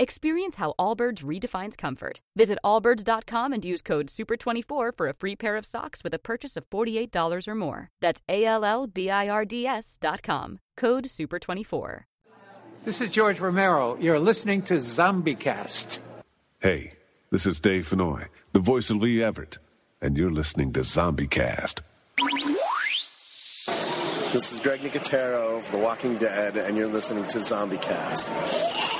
Experience how Allbirds redefines comfort. Visit allbirds.com and use code SUPER24 for a free pair of socks with a purchase of $48 or more. That's A L L B I R D S.com. Code SUPER24. This is George Romero. You're listening to ZombieCast. Hey, this is Dave Fennoy, the voice of Lee Everett, and you're listening to ZombieCast. This is Greg Nicotero of The Walking Dead, and you're listening to ZombieCast.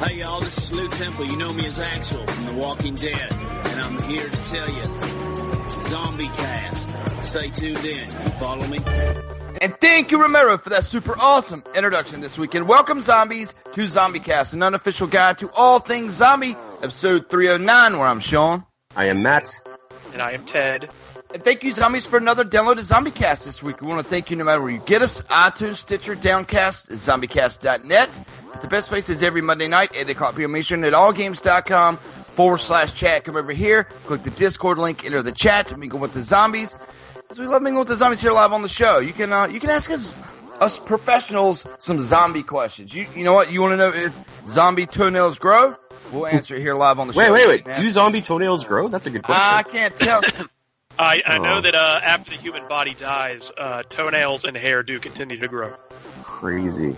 Hey y'all, this is Lew Temple. You know me as Axel from The Walking Dead, and I'm here to tell you, Zombie Cast. Stay tuned in. You follow me? And thank you, Romero, for that super awesome introduction this weekend. Welcome, zombies, to ZombieCast, an unofficial guide to all things zombie, episode 309, where I'm Sean. I am Matt. And I am Ted. And thank you, zombies, for another download of ZombieCast this week. We want to thank you no matter where you get us iTunes, Stitcher, Downcast, ZombieCast.net. But the best place is every Monday night, at 8 o'clock p.m. Eastern at allgames.com forward slash chat. Come over here, click the Discord link, enter the chat, and mingle with the zombies. Because we love mingling with the zombies here live on the show. You can, uh, you can ask us, us professionals some zombie questions. You, you know what? You want to know if zombie toenails grow? We'll answer it here live on the show. Wait, wait, wait. Do zombie toenails grow? That's a good question. I can't tell. I, I know Oh. that uh, after the human body dies, uh, toenails and hair do continue to grow. Crazy.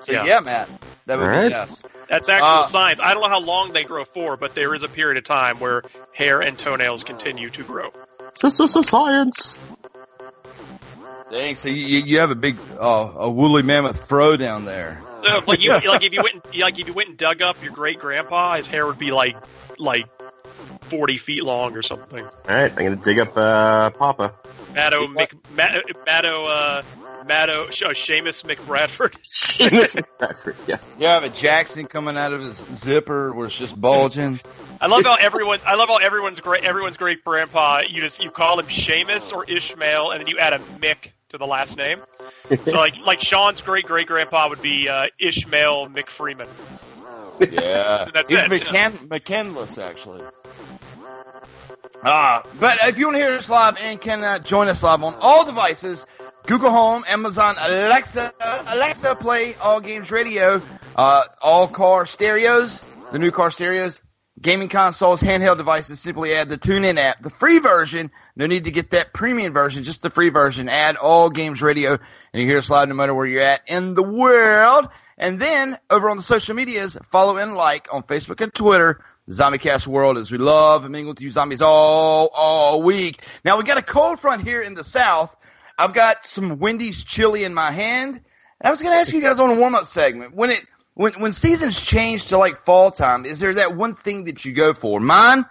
So yeah, Matt, that would Alright. be yes. That's actual Uh, science. I don't know how long they grow for, but there is a period of time where hair and toenails continue to grow. So, so, so science. Dang, so you, you have a big, uh, a woolly mammoth fro down there. So, like you, like if you went, and, like if you went and dug up your great grandpa, his hair would be like, like forty feet long or something. All right, I'm gonna dig up uh, Papa. Matto, Mc, Matt, Matto, uh, Matto, Sh- uh, Seamus McBradford. yeah. You have a Jackson coming out of his zipper where it's just bulging. I love how everyone. I love how everyone's great. Everyone's great grandpa. You just you call him Seamus or Ishmael, and then you add a Mick to the last name. So like like Sean's great great grandpa would be uh, Ishmael McFreeman. Yeah, That's he's it. McKen- McKenless actually. Ah, but if you want to hear us live and can uh, join us live on all devices, Google Home, Amazon, Alexa, Alexa Play All Games Radio, uh, all car stereos, the new car stereos, gaming consoles, handheld devices. Simply add the TuneIn app, the free version. No need to get that premium version, just the free version. Add All Games Radio, and you hear us live no matter where you're at in the world. And then over on the social medias, follow and like on Facebook and Twitter. ZombieCast World as we love and mingle with you zombies all all week. Now we got a cold front here in the south. I've got some Wendy's chili in my hand. And I was going to ask you guys on a warm up segment when it when when seasons change to like fall time. Is there that one thing that you go for? Mine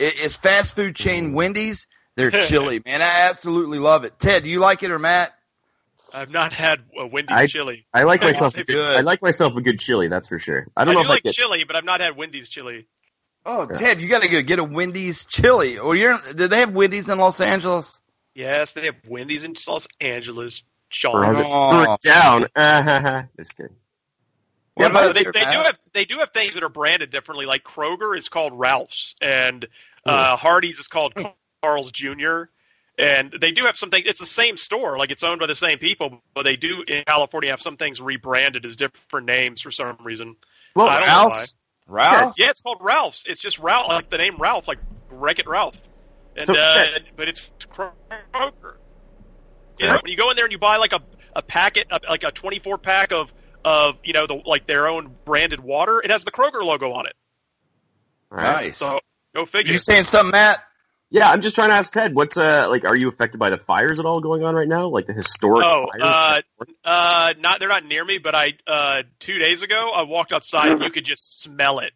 i- is fast food chain mm. Wendy's. They're chili, man. I absolutely love it. Ted, do you like it or Matt? I've not had a Wendy's I, chili. I like myself. A good, good. I like myself a good chili. That's for sure. I don't know do if I like get. chili, but I've not had Wendy's chili. Oh, Ted, you got to go get a Wendy's chili. Or you're do they have Wendy's in Los Angeles? Yes, they have Wendy's in Los Angeles. Or has Sean. it Oh. down? Uh, just kidding. What Yeah, about but they, they do have they do have things that are branded differently. Like Kroger is called Ralph's, and uh, Hardee's is called Carl's Jr. And they do have some things. It's the same store, like it's owned by the same people, but they do in California have some things rebranded as different names for some reason. Well, I don't know. Ralph's. Ralph. Yeah, it's called Ralph's. It's just Ralph, like the name Ralph, like Wreck It Ralph. And So, uh, yeah. but it's Kroger. You know, when you go in there and you buy like a a packet, of, like a 24 pack of of you know the like their own branded water, it has the Kroger logo on it. All right. Nice. So go figure. you saying something, Matt? Yeah, I'm just trying to ask Ted. What's uh like? Are you affected by the fires at all going on right now? Like the historic Oh, fires? uh, uh, not they're not near me, but I uh, two days ago I walked outside and you could just smell it.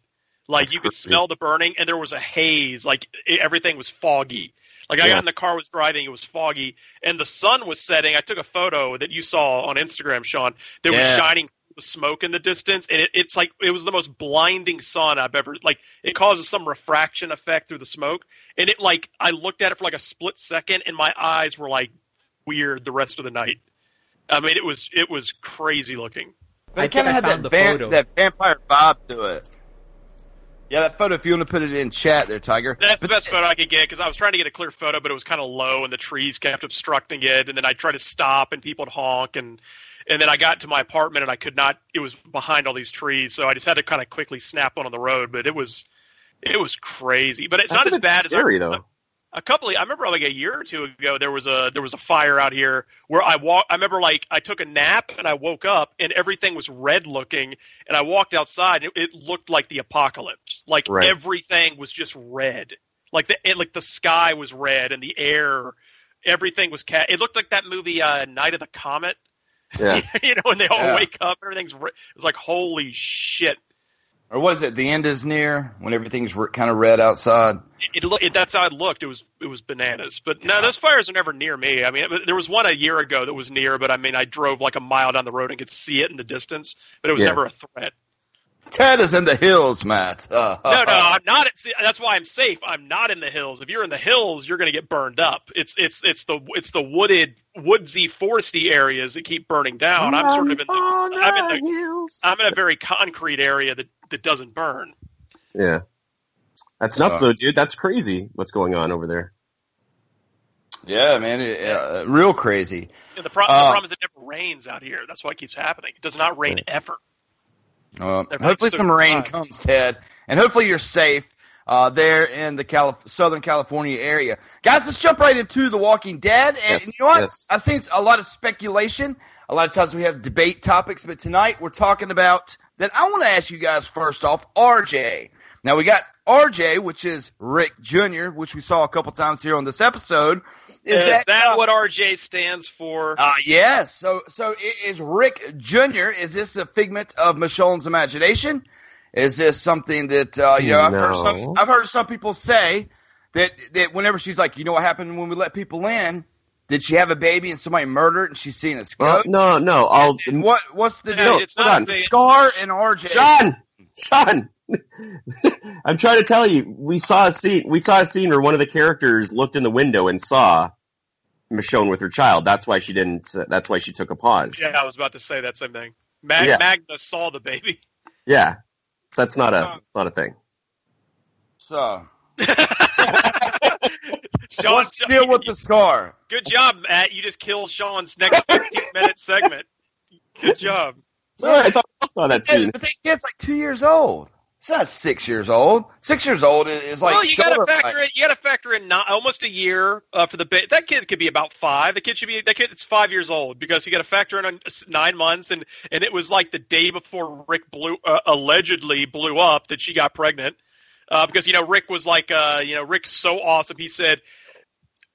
Like That's you could crazy. smell the burning, and there was a haze. Like it, everything was foggy. Like I Yeah. got in the car, was driving, it was foggy, and the sun was setting. I took a photo that you saw on Instagram, Sean. That Yeah. was shining the smoke in the distance, and it, it's like it was the most blinding sun I've ever. Like it causes some refraction effect through the smoke, and it like I looked at it for like a split second, and my eyes were like weird the rest of the night. I mean, it was it was crazy looking. But I it kind of had that, van- that vampire vibe to it. Yeah, that photo. If you want to put it in chat, there, Tiger. That's the best photo I could get because I was trying to get a clear photo, but it was kind of low and the trees kept obstructing it. And then I tried to stop and people would honk and and then I got to my apartment and I could not. It was behind all these trees, so I just had to kind of quickly snap one on the road. But it was it was crazy. But it's That's not as bad scary, as I, though. a couple of, I remember like a year or two ago there was a there was a fire out here where I walk I remember like I took a nap and I woke up and everything was red looking and I walked outside and it, it looked like the apocalypse like Right. everything was just red like the it, like the sky was red and the air everything was cat it looked like that movie uh Night of the Comet Yeah. you know when they all Yeah. wake up everything's re- it's like holy shit Or was it? The end is near when everything's re- kind of red outside. it, look it that's how it looked. It was it was bananas. But no, those fires are never near me. I mean, there was one a year ago that was near, but I mean, I drove like a mile down the road and could see it in the distance, but it was Yeah. never a threat. Ted is in the hills, Matt. Uh, No, no, I'm not. See, that's why I'm safe. I'm not in the hills. If you're in the hills, you're going to get burned up. It's it's it's the it's the wooded, woodsy, foresty areas that keep burning down. I'm sort of in the I'm in the I'm in a very concrete area that that doesn't burn. Yeah. That's nuts, Uh, though, dude. That's crazy. What's going on over there? Yeah, man, it, uh, real crazy. And the, pro- Uh, the problem is it never rains out here. That's why it keeps happening. It does not rain ever. Uh, hopefully, so some rain nice. comes, Ted, and hopefully you're safe uh, there in the Calif- Southern California area, guys. Let's jump right into The Walking Dead, and Yes, you know what? yes. I think it's a lot of speculation. A lot of times we have debate topics, but tonight we're talking about that. I want to ask you guys first off, RJ. Now we got RJ, which is Rick Jr., which we saw a couple times here on this episode. Is, that, uh, what RJ stands for? uh, yes. So, so is Rick Jr. Is this a figment of Michonne's imagination? Is this something that uh, you know? I've heard some. I've heard some people say that that whenever she's like, you know what happened when we let people in? Did she have a baby and somebody murdered and she's seen a scar? go? no, no. I'll. What What's the No, deal? it's hold not on. a Scar and RJ. John, John. I'm trying to tell you. We saw a scene. We saw a scene where one of the characters looked in the window and saw Michonne with her child. That's why she didn't. That's why she took a pause. Yeah, I was about to say that same thing. Mag- Yeah. Magna saw the baby. Yeah. So that's not a. Uh, it's not a thing. So Sean, what's the deal with the scar? Good job, Matt. You just killed Sean's next 15 minute segment. Good job. Sorry, I thought I saw that Yeah, scene. but that kid's like two years old. It's not six years old. Six years old is, is like well, you got to factor height. in. You got to factor in not, almost a year uh, for the ba- that kid could be about five. The kid should be that kid. It's five years old because you got to factor in nine months, and and it was like the day before Rick blew uh, allegedly blew up that she got pregnant. Uh, because you know Rick was like, uh, you know Rick's so awesome. He said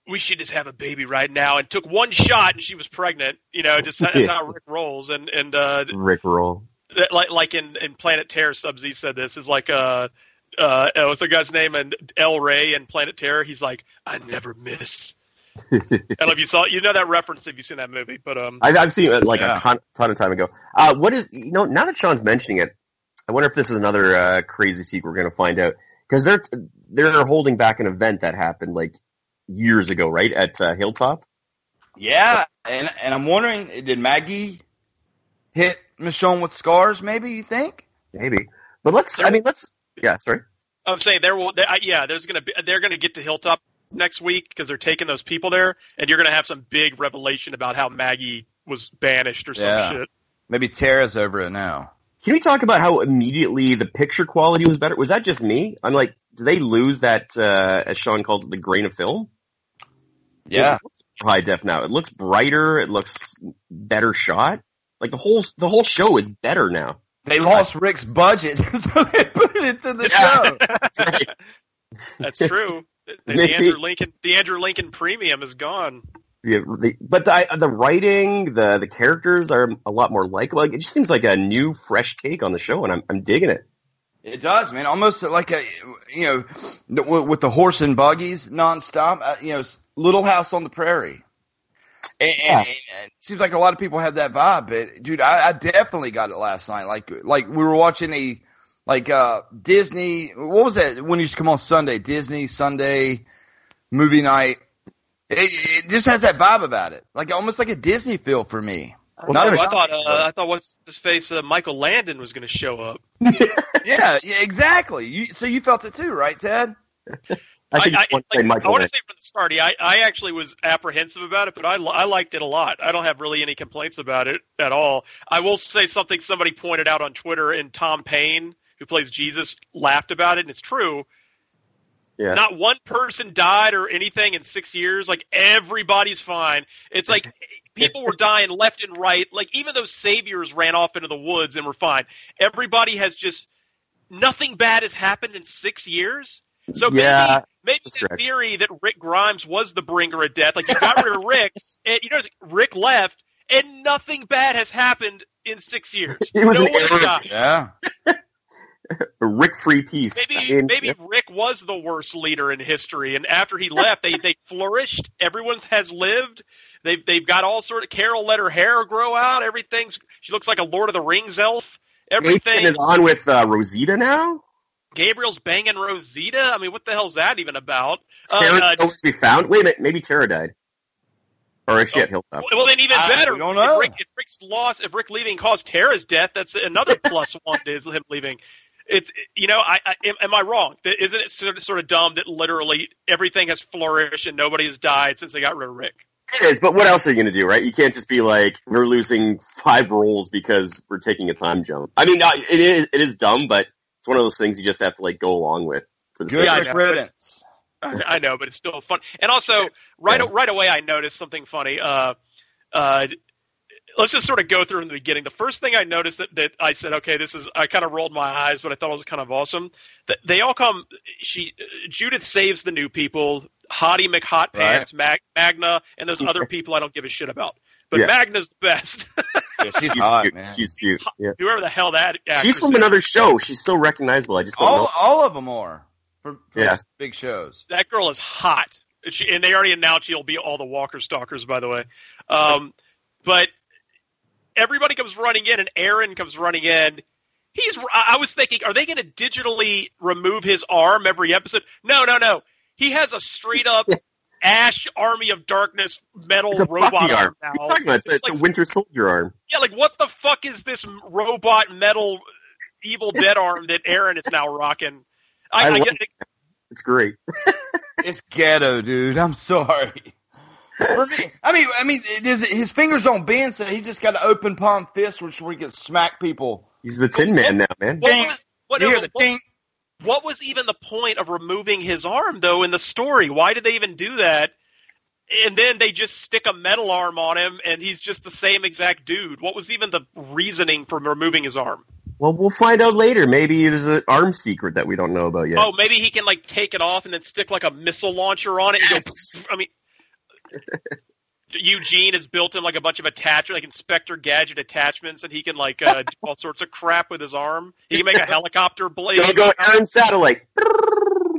we should just have a baby right now, and took one shot, and she was pregnant. You know, just that's Yeah. how Rick rolls. And and uh, Rick roll. That- like like in in Planet Terror, Sub Z said this is like uh uh, what's the guy's name? And El Wray and Planet Terror. He's like, I never miss. I don't know if you saw it. you know that reference if you've seen that movie, but um, I've, I've seen it like Yeah. a ton, ton of time ago. Uh, what is you know now that Sean's mentioning it, I wonder if this is another uh, crazy secret we're going to find out because they're they're holding back an event that happened like years ago, right at uh, Hilltop. Yeah, and and I'm wondering, did Maggie hit Michonne with scars? Maybe you think? Maybe, but let's. I mean, let's. Yeah, sorry. I'm saying there will, there, yeah, there's gonna be, they're gonna get to Hilltop next week because they're taking those people there, and you're gonna have some big revelation about how Maggie was banished or some Yeah. shit. Maybe Tara's over it now. Can we talk about how immediately the picture quality was better? Was that just me? I'm like, do they lose that, uh, as Sean calls it, the grain of film? Yeah. It high def now. It looks brighter. It looks better shot. Like the whole the whole show is better now. They lost Rick's budget, so they put it into the show. That's true. The, the Andrew Lincoln, the Andrew Lincoln premium is gone. Yeah, the, but the, the writing, the the characters are a lot more likable. Like, it just seems like a new, fresh take on the show, and I'm I'm digging it. It does, man. Almost like a, you know, with the horse and buggies nonstop. Uh, you know, Little House on the Prairie. And, and, and it seems like a lot of people have that vibe, but dude, I, I definitely got it last night. Like, like we were watching a, like uh Disney. What was that when you used to come on Sunday? Disney Sunday movie night. It, it just has that vibe about it, like almost like a Disney feel for me. Not a I thought, uh, I thought what's his face, uh, Michael Landon was going to show up. yeah, yeah, exactly. You, so you felt it too, right, Ted? I think I, you want to say like, I want to say from the start, I, I actually was apprehensive about it, but I, I liked it a lot. I don't have really any complaints about it at all. I will say something somebody pointed out on Twitter, and Tom Payne, who plays Jesus, laughed about it, and it's true. Yeah. Not one person died or anything in six years. Like everybody's fine. It's like people were dying left and right. Like even those saviors ran off into the woods and were fine. Everybody has just nothing bad has happened in six years. So Yeah, maybe maybe the theory that Rick Grimes was the bringer of death. Like you got rid of Rick, and you know Rick left, and nothing bad has happened in six years. It was no an Yeah. Rick free piece. Maybe I mean, maybe Rick was the worst leader in history, and after he left, they they flourished. Everyone has lived. They've they've got all sort of. Carol let her hair grow out. Everything's. She looks like a Lord of the Rings elf. Everything. is on with uh, Rosita now. Gabriel's banging Rosita. I mean, what the hell's that even about? Uh, Tara uh, nowhere to be found. Wait a minute, maybe Tara died, or is she at Hilltop? well, then even better. we don't know. If, Rick, if Rick's loss, if Rick leaving caused Tara's death, that's another plus one is him leaving. It's you know, I, I am, am I wrong? Isn't it sort of, sort of dumb that literally everything has flourished and nobody has died since they got rid of Rick? It is, but what else are you going to do, right? You can't just be like we're losing five roles because we're taking a time jump. I mean, uh, it is it is dumb, but it's one of those things you just have to like go along with. For the Good sake Yeah, I know. riddance. I I know, but it's still fun. And also, right Yeah. right away, I noticed something funny. Uh, uh, let's just sort of go through in the beginning. The first thing I noticed that, that I said, okay, this is. I kind of rolled my eyes, but I thought it was kind of awesome. That they all come. She Judith saves the new people. Hottie McHot Pants, Mag, Magna, and those other people I don't give a shit about. But Yeah. Magna's the best. Yeah, she's She's hot, cute. man. She's cute. Yeah. Whoever the hell that actress She's from is. another show. She's so recognizable. I just don't all know. all of them are for, for Yeah. big shows. that girl is hot. She, and they already announced she'll be all the Walker stalkers, by the way. Um, but everybody comes running in, and Aaron comes running in. He's. I I was thinking, are they going to digitally remove his arm every episode? No, no, no. He has a straight up Ash Army of Darkness metal It's a robot Bucky arm arm. now. What are you talking about? It's, It's it's like- a Winter Soldier arm. yeah, like what the fuck is this robot metal Evil Dead arm that Aaron is now rocking? I, I I, love get, It's great. It's ghetto, dude. I'm sorry. For me, I mean, I mean, it is, his fingers don't bend, so he's just got an open palm fist, which where he can smack people. He's the Tin Man now, man. what was, what, You hear no, the what- ding? What was even the point of removing his arm though in the story? Why did they even do that? And then they just stick a metal arm on him, and he's just the same exact dude. What was even the reasoning for removing his arm? Well, we'll find out later. Maybe there's an arm secret that we don't know about yet. Oh, maybe he can like take it off and then stick like a missile launcher on it. And go, I mean, Eugene has built him like a bunch of attachments, like Inspector Gadget attachments, and he can like uh, do all sorts of crap with his arm. He can make a helicopter blade. Go go Aaron Satellite.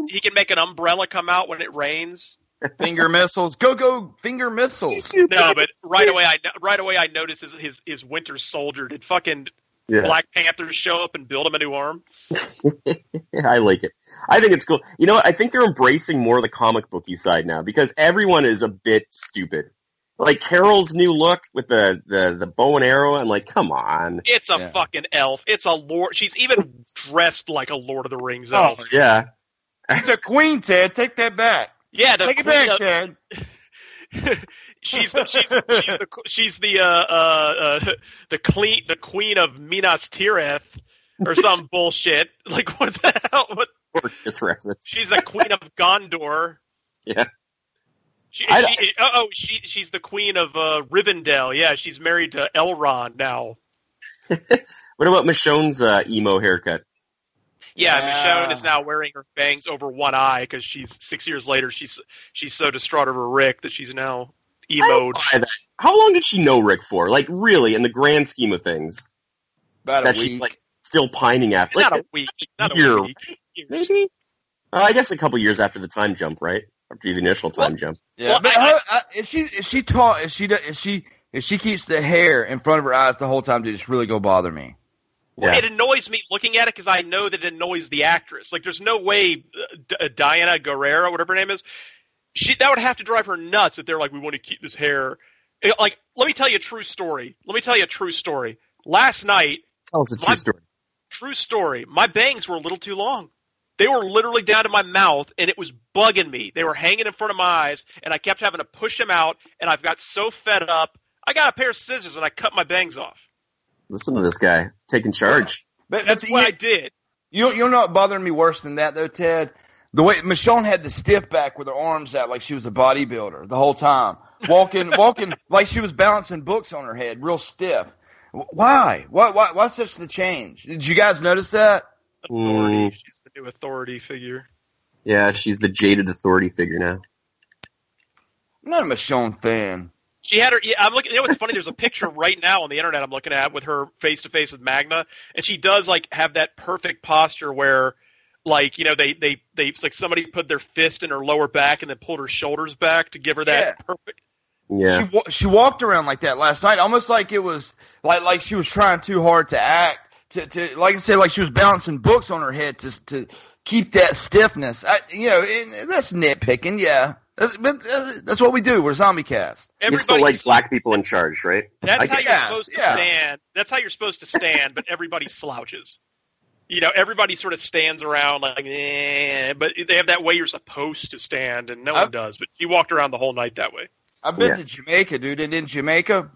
He can make an umbrella come out when it rains. Finger missiles. Go go finger missiles. No, but right away I right away I noticed his his, his Winter Soldier. Did fucking Yeah. Black Panthers show up and build him a new arm? I like it. I think it's cool. You know, what? I think they're embracing more of the comic booky side now because everyone is a bit stupid. Like Carol's new look with the the, the bow and arrow. I'm like, come on. It's a Yeah. fucking elf. It's a lord. She's even dressed like a Lord of the Rings Oh elf. yeah. She's a queen, Ted. Take that back. Yeah, the Take it back, of- Ted. she's the, she's she's the she's the uh, uh, uh, the clean the queen of Minas Tirith or some bullshit. Like what the hell? What? Gorgeous reference. She's the queen of Gondor. Yeah. She, I- she, oh, oh, she she's the queen of uh, Rivendell. Yeah, she's married to Elrond now. What about Michonne's uh, emo haircut? Yeah, Yeah. Michonne is now wearing her bangs over one eye because she's six years later. She's she's so distraught over Rick that she's now I don't emoed. How long did she know Rick for? Like, really, in the grand scheme of things, About that a she's week. like still pining after. Not a week. Not year, a week. Years. maybe. Uh, I guess a couple years after the time jump, right? After the initial time jump. Yeah, Well, but I- her, uh, if she if she taught if she do- if she if she keeps the hair in front of her eyes the whole time, dude, it's really gonna bother me. Well, Yeah. it annoys me looking at it because I know that it annoys the actress. Like, there's no way uh, D- uh, Diana Guerrero, whatever her name is, she that would have to drive her nuts that they're like, we want to keep this hair. It- like, let me tell you a true story. Let me tell you a true story. Last night, Oh, it's a true My- story. true story, my bangs were a little too long. They were literally down to my mouth, and it was bugging me. They were hanging in front of my eyes, and I kept having to push them out. And I've got so fed up, I got a pair of scissors and I cut my bangs off. Listen to this guy taking charge. But That's but what you, I did. you you know what bothered me worse than that though, Ted? The way Michonne had the stiff back with her arms out like she was a bodybuilder the whole time, walking walking like she was balancing books on her head, real stiff. Why? Why? Why? Why such the change? Did you guys notice that? Authority. Mm. She's the new authority figure. Yeah, she's the jaded authority figure now. I'm not a Michonne fan. She had her. Yeah, I'm looking. You know what's funny? There's a picture right now on the internet I'm looking at with her face to face with Magna, and she does like have that perfect posture where, like, you know, they they they it's like somebody put their fist in her lower back and then pulled her shoulders back to give her that Yeah. perfect. Yeah. She she walked around like that last night, almost like it was like like she was trying too hard to act. To, to like I said, like she was balancing books on her head to to keep that stiffness. I, you know, and that's nitpicking, yeah. That's, but that's what we do. We're zombie cast. You Everybody. still like black people in charge, right? that's I how get- you're yeah, supposed to yeah. stand. That's how you're supposed to stand, but everybody slouches. You know, everybody sort of stands around like, eh, but they have that way you're supposed to stand, and no I- one does. But she walked around the whole night that way. I've been Yeah. to Jamaica, dude, and in Jamaica,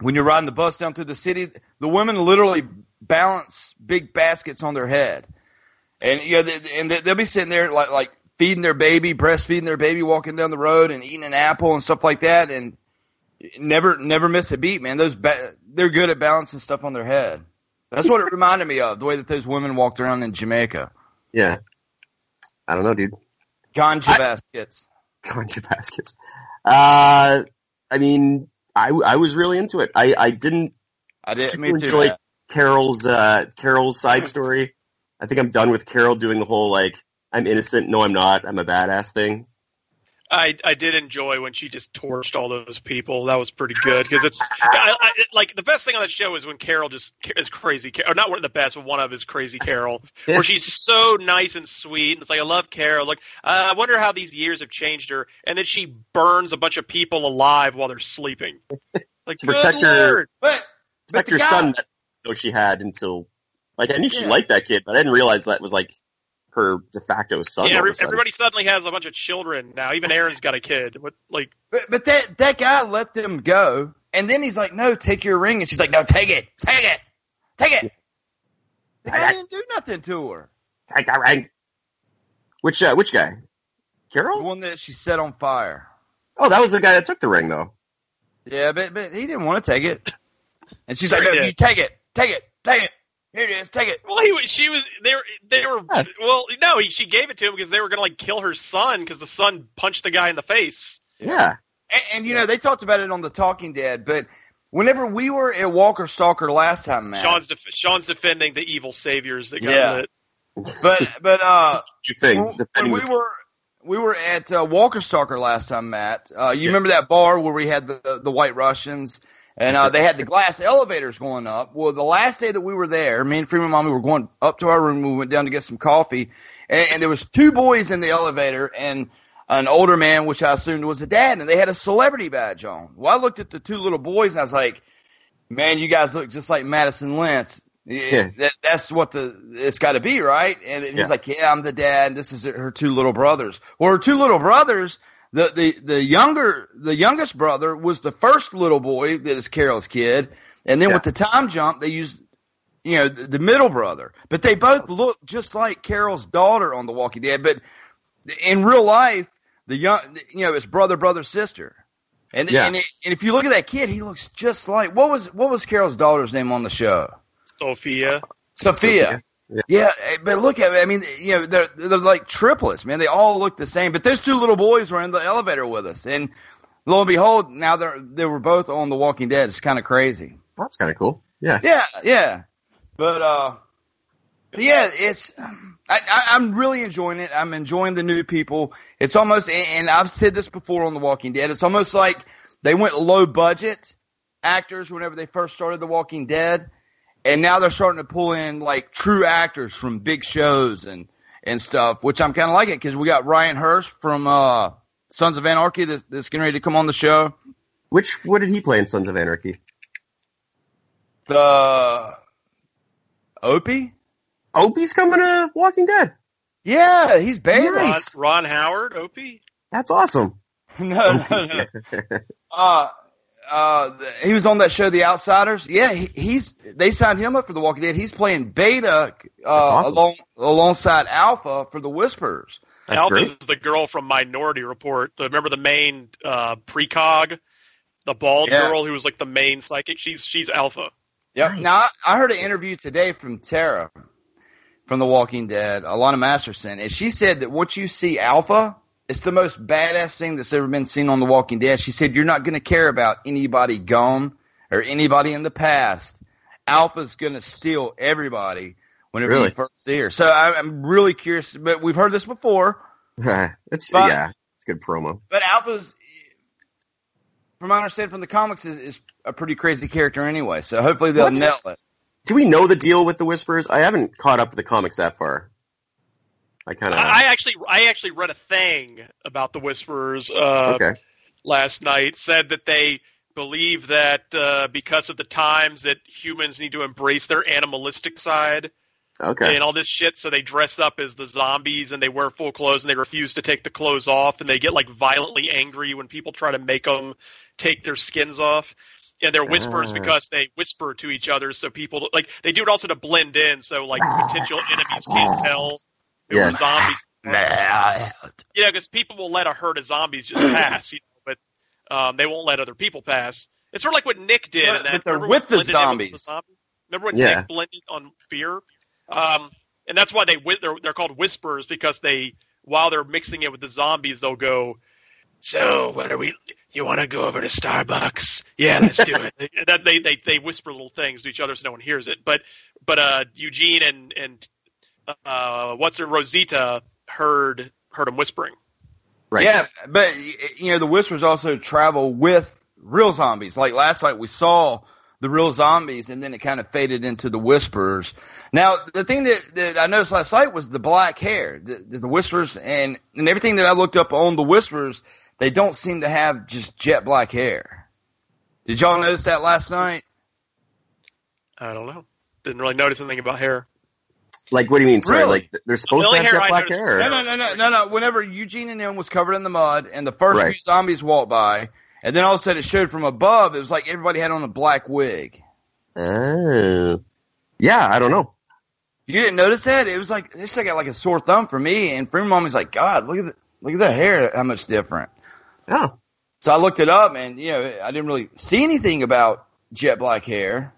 when you're riding the bus down through the city, the women literally balance big baskets on their head, and you know, they, and they- they'll be sitting there like like feeding their baby, breastfeeding their baby, walking down the road and eating an apple and stuff like that, and never never miss a beat, man. Those ba- they're good at balancing stuff on their head. That's what it reminded me of the way that those women walked around in Jamaica. Yeah. I don't know, dude. Ganja I- baskets. Ganja baskets. Uh, I mean, I, I was really into it. I, I didn't I did. super Me too. enjoy man. Carol's uh, Carol's side story. I think I'm done with Carol doing the whole like I'm innocent, no I'm not, I'm a badass thing. I I did enjoy when she just torched all those people. That was pretty good because it's I, I, it- like the best thing on that show is when Carol just is crazy, or not one of the best, but one of his crazy Carol, where she's so nice and sweet, and it's like I love Carol. Like uh, I wonder how these years have changed her, and then she burns a bunch of people alive while they're sleeping. Like To protect good her- Lord. But but Protect the your guy- son that you know she had until like I knew she Yeah. liked that kid, but I didn't realize that was like her de facto son. Yeah, all every, of a sudden. everybody suddenly has a bunch of children now. Even Aaron's got a kid. What like But, but that that guy let them go, and then he's like, "No, take your ring," and she's like, "No, take it, take it, take it." The guy didn't do nothing to her. Take that ring. Which uh, which guy? Carol, the one that she set on fire. Oh, that was the guy that took the ring though. Yeah, but but he didn't want to take it, and she's Sure like, "No, did. you take it, take it, take it. Here it is, take it." Well, he was. She was. They were. They were. Yeah. Well, no. He, she gave it to him because they were going to like kill her son because the son punched the guy in the face. Yeah. And, and you know they talked about it on the Talking Dead, but whenever we were at Walker Stalker last time, Matt, Sean's def- Sean's defending the evil saviors that got Yeah. lit. but but uh, You think when, when we the- were we were at uh, Walker Stalker last time, Matt. Uh, you remember that bar where we had the the White Russians, and uh, they had the glass elevators going up. Well, the last day that we were there, me and Freeman Mommy were going up to our room. We went down to get some coffee, and, and there was two boys in the elevator, and an older man, which I assumed was a dad, and they had a celebrity badge on. Well, I looked at the two little boys, and I was like, "Man, you guys look just like Madison Lintz." Yeah. That, that's what the it's got to be, right? And he Yeah. was like, "Yeah, I'm the dad. This is her two little brothers." Well, her two little brothers, the the the younger the youngest brother was the first little boy that is Carol's kid, and then Yeah. with the time jump, they used you know the, the middle brother, but they both look just like Carol's daughter on The Walking Dead, but in real life, the young you know it's brother brother sister. And, Yeah. and, and if you look at that kid, he looks just like what was what was Carol's daughter's name on the show? Sophia. Sophia. Yeah. Yeah, eh, but look at it. I mean, you know, they're they're like triplets, man. They all look the same. But those two little boys were in the elevator with us, and lo and behold, now they're they were both on The Walking Dead. It's kind of crazy. That's kind of cool. Yeah. Yeah, yeah. But uh, yeah, it's I, I, I'm really enjoying it. I'm enjoying the new people. It's almost, and and I've said this before on The Walking Dead. It's almost like they went low budget actors whenever they first started The Walking Dead, and now they're starting to pull in like true actors from big shows and and stuff, which I'm kind of liking because we got Ryan Hurst from uh, Sons of Anarchy that's, that's getting ready to come on the show. Which what did he play in Sons of Anarchy? The Opie. Opie's coming to Walking Dead. Yeah, he's Bailey. Ron, Ron Howard, Opie. That's awesome. no, no, no. Uh, uh, he was on that show, The Outsiders. Yeah, he, he's they signed him up for The Walking Dead. He's playing Beta uh, awesome. along alongside Alpha for the Whisperers. That's Alpha's great. the girl from Minority Report. The, remember the main uh, precog, the bald Yeah. girl who was like the main psychic. She's she's Alpha. Yep. Now I, I heard an interview today from Tara from The Walking Dead, Alanna Masterson, and she said that once you see Alpha, it's the most badass thing that's ever been seen on The Walking Dead. She said you're not going to care about anybody gone or anybody in the past. Alpha's going to steal everybody whenever Really? you first see her. So I, I'm really curious, but we've heard this before. it's But- yeah, it's good promo. But Alpha's, from my understanding from the comics, is, is a pretty crazy character anyway. So hopefully they'll What's- nail it. Do we know the deal with the Whispers? I haven't caught up with the comics that far. I kind of I, I actually I actually read a thing about the Whisperers uh, okay. last night. Said that they believe that uh, because of the times that humans need to embrace their animalistic side Okay. and all this shit, so they dress up as the zombies and they wear full clothes and they refuse to take the clothes off and they get like violently angry when people try to make them take their skins off. And they're whispers Ah. because they whisper to each other, so people like they do it also to blend in, so like potential enemies can't tell who Yeah. are zombies. Nah. Yeah, because people will let a herd of zombies just pass, you know, but um, they won't let other people pass. It's sort of like what Nick did. But- in that, they're with the in with zombies. zombies? Remember when Yeah. Nick blended on Fear? Um, and that's why they they're, they're called whispers because they while they're mixing it with the zombies, they'll go. So what are we? You want to go over to Starbucks? Yeah, let's do it. They- that they, they they whisper little things to each other so no one hears it. But but uh, Eugene and and uh, what's it, Rosita heard heard him whispering. Right. Yeah, but you know the whispers also travel with real zombies. Like last night, we saw the real zombies, and then it kind of faded into the whispers. Now, the thing that, that I noticed last night was the black hair, the, the, the whispers, and and everything that I looked up on the whispers, they don't seem to have just jet black hair. Did y'all notice that last night? I don't know. Didn't really notice anything about hair. Like, what do you mean? Sorry, Really? like they're supposed The to have jet black hair. No, no, no, no, no, no. Whenever Eugene and him was covered in the mud, and the first Right. few zombies walked by, and then all of a sudden it showed from above, it was like everybody had on a black wig. Oh. Yeah, I don't know. You didn't notice that? It was like this got like a sore thumb for me. And Freeman Mommy's like, God, look at the, look at the hair, how much different. Oh. So I looked it up, and you know, I didn't really see anything about jet black hair.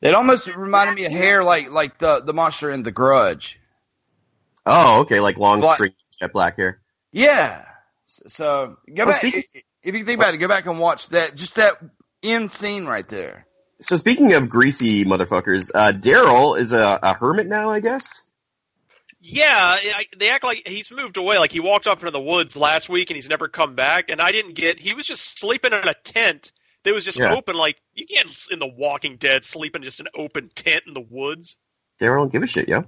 It almost reminded me of hair like like the the monster in The Grudge. Oh, okay, like long Black- string jet black hair. Yeah. So go Oh, back. speaking- if you think about it, go back and watch that. Just that end scene right there. So speaking of greasy motherfuckers, uh, Daryl is a, a hermit now, I guess. Yeah, I, they act like he's moved away. Like he walked off into the woods last week and he's never come back. And I didn't get. He was just sleeping in a tent that was just Yeah. open. Like you can't in the Walking Dead sleep in just an open tent in the woods. Daryl don't give a shit, yo.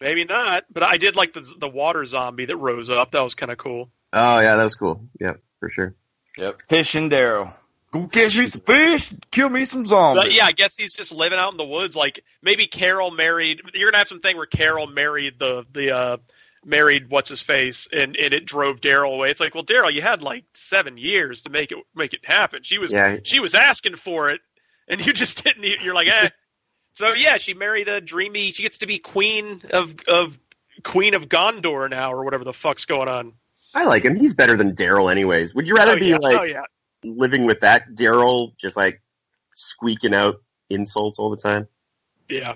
Maybe not, but I did like the the water zombie that rose up. That was kind of cool. Oh yeah, that was cool. Yeah, for sure. Yep. Fish and Daryl. Go catch me some fish. Kill me some zombies. But yeah, I guess he's just living out in the woods. Like maybe Carol married. You're gonna have some thing where Carol married the the uh married what's his face, and and it drove Daryl away. It's like, well, Daryl, you had like seven years to make it make it happen. She was Yeah. she was asking for it, and you just didn't. You're like, eh. So yeah, she married a dreamy. She gets to be queen of of queen of Gondor now, or whatever the fuck's going on. I like him. He's better than Daryl, anyways. Would you rather oh, be yeah. like oh yeah. living with that Daryl, just like squeaking out insults all the time? Yeah.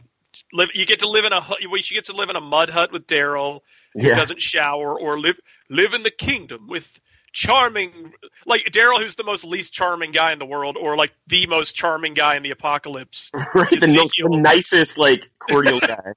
Live, you get to live in a She gets to live in a mud hut with Daryl, who Yeah. doesn't shower, or live live in the kingdom with charming, like Daryl, who's the most least charming guy in the world, or like the most charming guy in the apocalypse. right, the, most, the nicest, like cordial guy.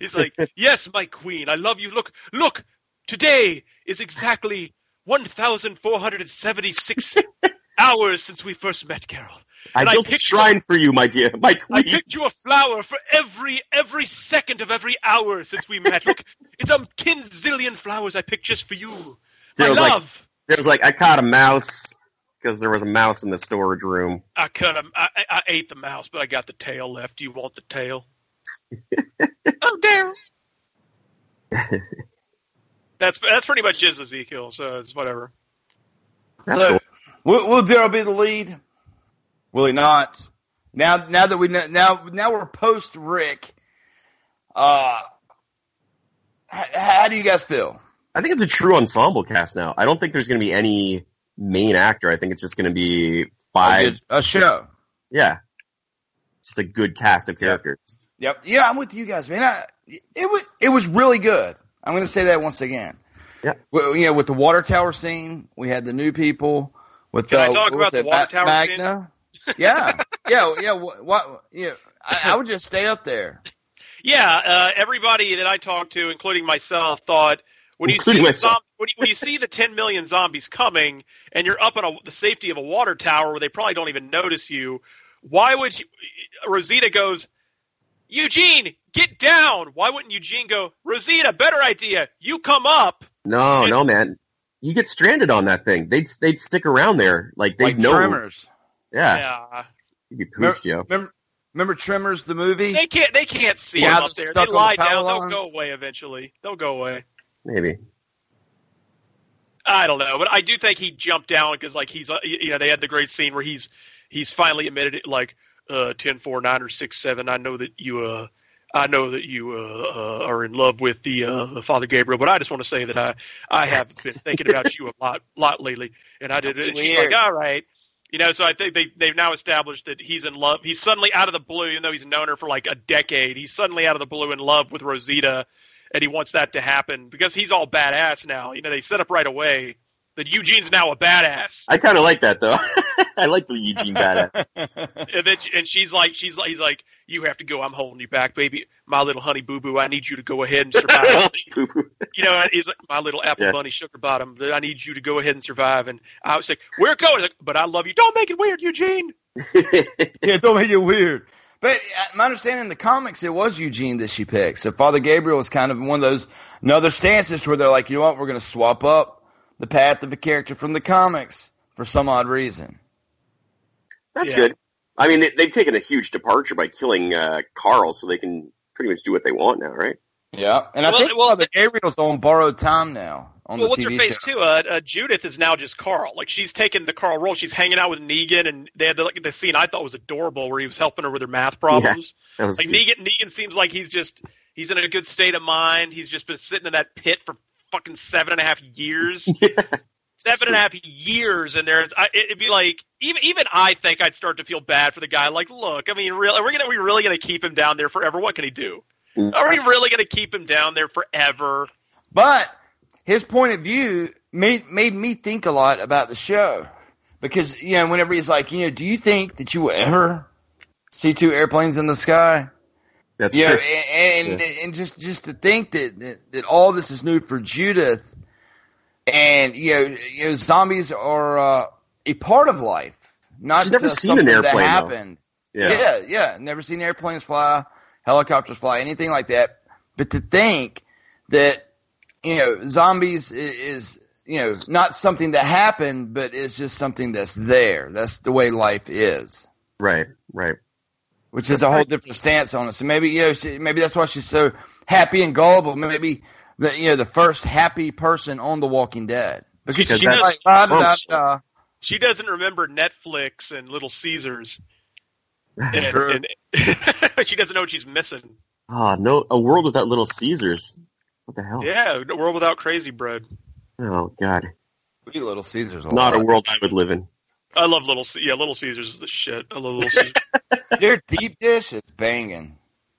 He's like, "Yes, my queen, I love you. Look, look, today is exactly one thousand four hundred and seventy-six hours since we first met, Carol. I built a picked shrine for you, my dear, my I picked you a flower for every every second of every hour since we met. Look, it's um ten zillion flowers I picked just for you. My Daryl's like- love. Daryl's like, I caught a mouse because there was a mouse in the storage room. I cut him. I, I I ate the mouse, but I got the tail left. Do you want the tail? oh, Daryl. That's that's pretty much his Ezekiel. So it's whatever. That's so, cool. will, will Daryl be the lead? Will he not? Now, now that we know, now now we're post Rick. Uh, how, how do you guys feel? I think it's a true ensemble cast now. I don't think there's going to be any main actor. I think it's just going to be five. A show. Yeah. Just a good cast of characters. Yep. Yeah, I'm with you guys, man. I, it was it was really good. I'm going to say that once again. Yeah. Well, you know, with the water tower scene, we had the new people. With Can I uh, talk about the water Ma- tower Magna? Yeah, yeah, yeah. What? what yeah, I, I would just stay up there. Yeah, uh, everybody that I talked to, including myself, thought when you see the myself. zom- when, you, when you see the 10 million zombies coming, and you're up on a, the safety of a water tower where they probably don't even notice you, why would you? Rosita goes, Eugene, get down. Why wouldn't Eugene go, Rosita? Better idea. You come up. No, no, man. You get stranded on that thing. They'd they'd stick around there like they'd Like know. Tremors. Yeah, Yeah. you'd be Remember, pooched, yo. remember, remember Tremors the movie? They can't. They can't see Yeah, him up there. stuck They on the lie power down. They'll go away eventually. They'll go away. Maybe. I don't know, but I do think he jumped down because like he's uh, you know they had the great scene where he's he's finally admitted it like uh ten four nine or six seven. I know that you uh I know that you uh, uh are in love with the uh Father Gabriel, but I just want to say that I I have been thinking about you a lot lot lately, and I did it. And she's like, all right. You know, so I think they they've now established that he's in love. He's suddenly out of the blue, even though he's known her for like a decade. He's suddenly out of the blue in love with Rosita, and he wants that to happen because he's all badass now. You know, they set up right away that Eugene's now a badass, I kind of like that though. I like the Eugene badass. and, then, and she's like, she's like, he's like, you have to go. I'm holding you back, baby, my little honey boo boo. I need you to go ahead and survive. Poo-poo. you know, he's like, my little apple Yeah. bunny sugar bottom. I need you to go ahead and survive. And I was like, we're going, like, but I love you. Don't make it weird, Eugene. yeah, don't make it weird. But uh, my understanding in the comics, it was Eugene that she picked. So Father Gabriel was kind of one of those another stances where they're like, you know what, we're going to swap up the path of a character from the comics for some odd reason. That's Yeah. good. I mean, they, they've taken a huge departure by killing uh, Carl, so they can pretty much do what they want now, right? Yeah, and I Well, think well, Father Gabriel's on borrowed time now on Well, the what's TV her face show. too? Uh, uh, Judith is now just Carl. Like she's taken the Carl role. She's hanging out with Negan, and they had the, like, the scene I thought was adorable where he was helping her with her math problems. That was Like cute. Negan, Negan seems like he's just he's in a good state of mind. He's just been sitting in that pit for fucking seven and a half years. Seven and a half years in there. It's, I, it'd be like even even I think I'd start to feel bad for the guy. Like, look, I mean, really, are we gonna are we really gonna keep him down there forever? What can he do? Mm. Are we really gonna keep him down there forever? But his point of view made made me think a lot about the show because you know whenever he's like, you know, do you think that you will ever see two airplanes in the sky? That's know, true. and and, and just just to think that, that that all this is new for Judith, and you know, you know, zombies are uh, a part of life, not She's never just seen an airplane, that though. happened. Yeah. yeah, yeah. Never seen airplanes fly, helicopters fly, anything like that. But to think that you know, zombies i- is you know not something that happened, but it's just something that's there. That's the way life is Right, right. Which is a whole different stance on it. So maybe you know, she, maybe that's why she's so happy and gullible. Maybe the you know the first happy person on The Walking Dead because She she's does- like da, da, da, She doesn't remember Netflix and Little Caesars. And, True. and she doesn't know what she's missing. Oh no, a world without Little Caesars. What the hell? Yeah, a world without crazy bread. Oh god, We Little Caesars. A not a world I would live in. I love Little yeah, Little Caesars is the shit. I love Little Caesars. Their deep dish is banging.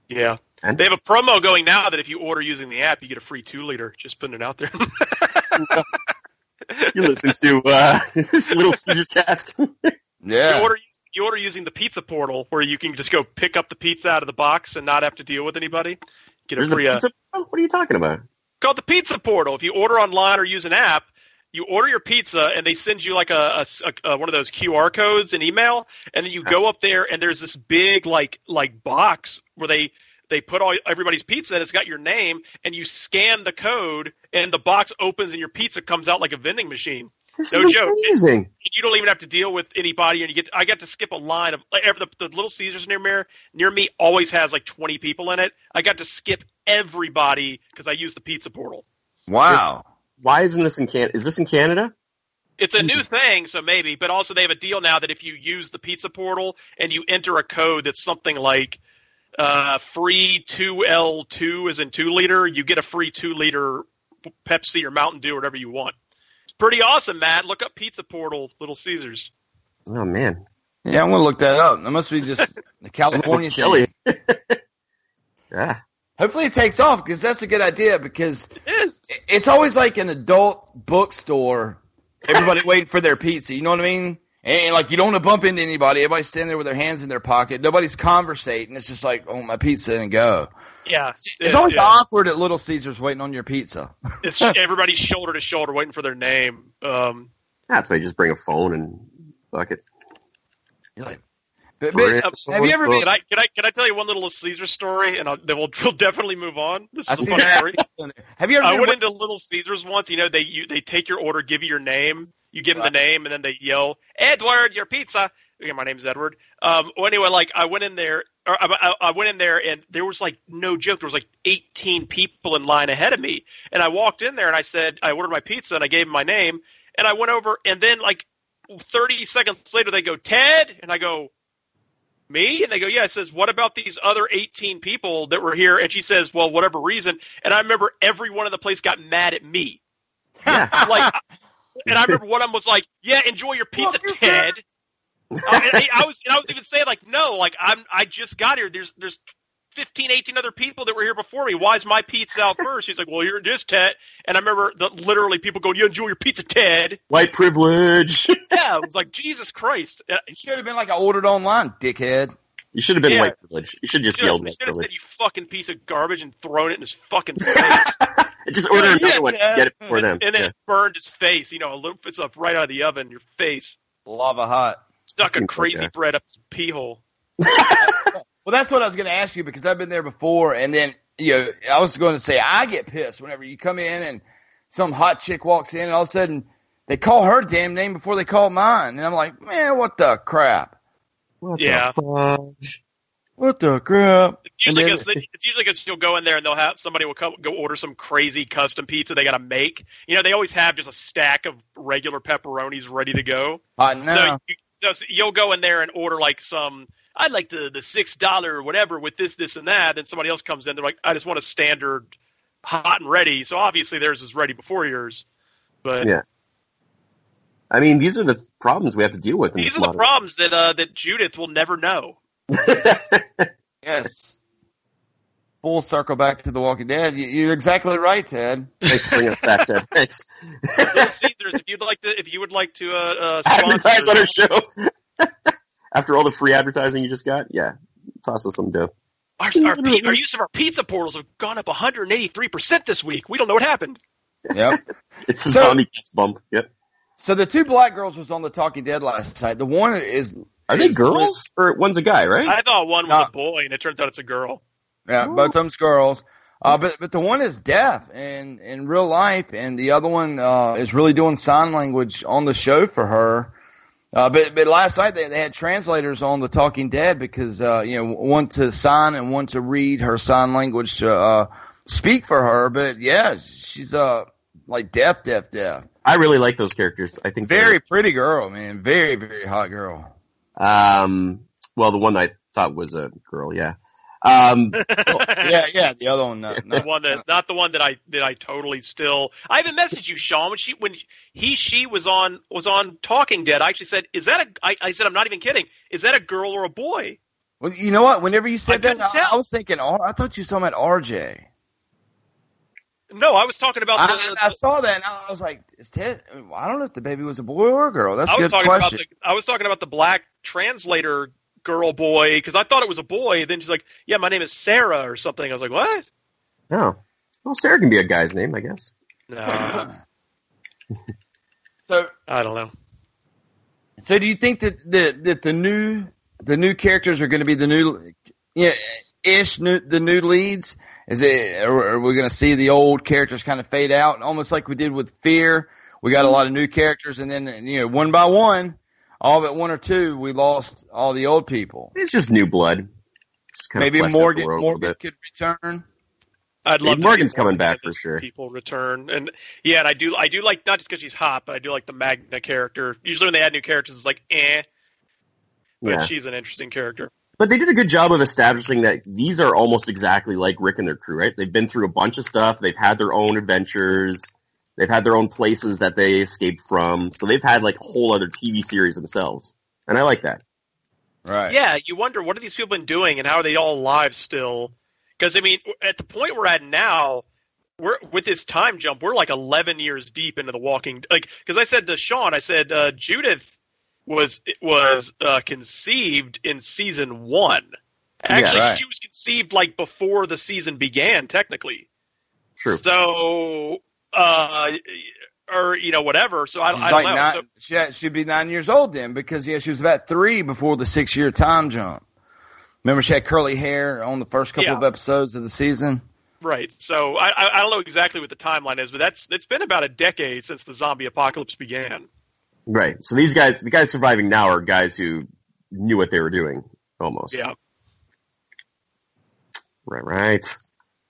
yeah. And- They have a promo going now that if you order using the app, you get a free two liter. Just putting it out there. You listen to uh, Little Caesars cast. Yeah. You order you order using the pizza portal where you can just go pick up the pizza out of the box and not have to deal with anybody. Get a There's a free uh. What are you talking about? called the pizza portal. If you order online or use an app, you order your pizza and they send you like a, a- a- one of those QR codes in email, and then you go up there and there's this big like like box where they they put all everybody's pizza and it's got your name, and you scan the code and the box opens and your pizza comes out like a vending machine. This No is joke. amazing. You don't even have to deal with anybody, and you get. I got to skip a line of like, every- the, the Little Caesars near me. Near me always has like twenty people in it. I got to skip everybody because I use the pizza portal. Wow. Why isn't this in Can? Is this in Canada? It's a new thing, so maybe, but also they have a deal now that if you use the pizza portal and you enter a code that's something like uh, free two L two is in two liter, you get a free two liter Pepsi or Mountain Dew or whatever you want. It's pretty awesome, Matt. Look up Pizza Portal, Little Caesars. Oh man, Yeah, I'm gonna look that up. That must be just the California Chili. thing. yeah. Hopefully it takes off because that's a good idea because It is. it's always like an adult bookstore. Everybody waiting for their pizza. You know what I mean? And like you don't want to bump into anybody. Everybody's standing there with their hands in their pocket. Nobody's conversating. It's just like, oh, my pizza and go. Yeah, It's yeah, always yeah. awkward at Little Caesars waiting on your pizza. It's everybody's shoulder to shoulder waiting for their name. Um, That's why you just bring a phone and bucket. You're like, have you ever can been? I can I can I tell you one little Caesar story, and I'll, then we'll, we'll definitely move on. This is a funny story. Have you ever I went into Little Caesars once. You know, they you, they take your order, give you your name, you give them the name, and then they yell, "Edward, your pizza." Okay, my name's Edward. Um, well, anyway, like I went in there, or I, I, I went in there, and there was like no joke. There was like 18 people in line ahead of me, and I walked in there and I said, I ordered my pizza, and I gave them my name, and I went over, and then like 30 seconds later, they go, Ted, and I go, me? And they go, yeah. It says, what about these other 18 people that were here? And she says, well, whatever reason. And I remember everyone in the place got mad at me. like, and I remember one of them was like, yeah, enjoy your pizza, Ted. Uh, and I, I was, and I was even saying like, no, like I'm, I just got here. There's, there's 15, 18 other people that were here before me. Why is my pizza out first? He's like, well, you're just Ted. And I remember the, literally people going, you enjoy your pizza, Ted. White privilege. Yeah, it was like Jesus Christ. Uh, It should have been like I ordered online, dickhead. You should have been Yeah. white privilege. You should just should yell have white said, privilege. you fucking piece of garbage, and thrown it in his fucking face. just order Yeah, another one. yeah. Get it for them. and then Yeah. it burned his face. You know, a little it's up right out of the oven, your face. Lava hot. Stuck a crazy bread up his pee hole. Well, that's what I was going to ask you because I've been there before, and then you know I was going to say I get pissed whenever you come in and some hot chick walks in, and all of a sudden they call her damn name before they call mine, and I'm like, man, what the crap? What Yeah. the fudge? What the crap? It's usually because then- it's usually because you'll go in there and they'll have somebody will come, go order some crazy custom pizza they got to make. You know, they always have just a stack of regular pepperonis ready to go. I know. So, you, so you'll go in there and order like some. I'd like the the six dollar or whatever with this, this, and that. Then somebody else comes in. They're like, I just want a standard, hot and ready. So obviously theirs is ready before yours. But Yeah. I mean, these are the problems we have to deal with. These this are the problems that uh, that Judith will never know. yes. full circle back to The Walking Dead. You, you're exactly right, Ted. Thanks for bringing us back, Ted. Thanks. Little Caesars, if you'd like to, if you would like to uh, uh, Advertise on our show. After all the free advertising you just got, yeah, toss us some dough. our, our, our use of our pizza portals have gone up 183 percent this week. We don't know what happened. Yep. It's a So- zombie cast bump. Yep. So the two black girls was on The Talking Dead last night. The one is Are they is- girls or one's a guy? Right? I thought one was a boy, and it turns out it's a girl. Yeah, both of them's girls. Uh, but but the one is deaf in in real life, and the other one uh, is really doing sign language on the show for her. Uh, but but last night they, they had translators on the Talking Dead because uh, you know one to sign and one to read her sign language to uh, speak for her. But yeah, she's uh like deaf, deaf, deaf. I really like those characters. I think Very pretty girl, man. Very very hot girl. Um. Well, the one I thought was a girl. Yeah. Um. yeah, yeah. The other one, not, the one that not the one that I that I totally still. I even messaged you, Sean, when she when he she was on was on Talking Dead. I actually said, "Is that a?" I, I said, "I'm not even kidding. Is that a girl or a boy?" Well, you know what? Whenever you said I that, I, I was thinking, oh, I thought you were talking about RJ. No, I was talking about. The, I, I saw that and I was like, is Ted? I don't know if the baby was a boy or a girl. That's I a was good talking question. about the I was talking about the black translator girl boy because I thought it was a boy. Then she's like, "Yeah, my name is Sarah or something." I was like, "What?" No. Well, Sarah can be a guy's name, I guess. No, so I don't know. So do you think that the that the new the new characters are going to be the new yeah ish new, the new leads? Is it or are we going to see the old characters kind of fade out, almost like we did with Fear? We got a lot of new characters, and then you know one by one, all but one or two, we lost all the old people. It's just new blood. Just kind Maybe of flesh out the Morgan world a little Morgan could return. I'd love to Morgan's coming back for sure. People return, and yeah, and I do I do like not just because she's hot, but I do like the Magna character. Usually when they add new characters, it's like eh, but Yeah. she's an interesting character. But they did a good job of establishing that these are almost exactly like Rick and their crew, right? They've been through a bunch of stuff. They've had their own adventures. They've had their own places that they escaped from. So they've had like a whole other TV series themselves. And I like that. Right. Yeah, you wonder what have these people been doing, and how are they all alive still? Because I mean, at the point we're at now, we're with this time jump, we're like 11 years deep into the Walking. Like, because I said to Sean, I said uh, Judith was was uh, conceived in season one. Actually, right. she was conceived like before the season began, technically. True. So, uh, or you know, whatever. So I, She's I don't like know. nine, So, she had, she'd be nine years old then because yeah, she was about three before the six year time jump. Remember, she had curly hair on the first couple Yeah. of episodes of the season. Right. So I, I I don't know exactly what the timeline is, but that's it's been about a decade since the zombie apocalypse began. Right. So these guys, the guys surviving now are guys who knew what they were doing almost. Yeah. Right, right.